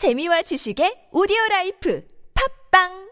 재미와 지식의 오디오 라이프. 팝빵!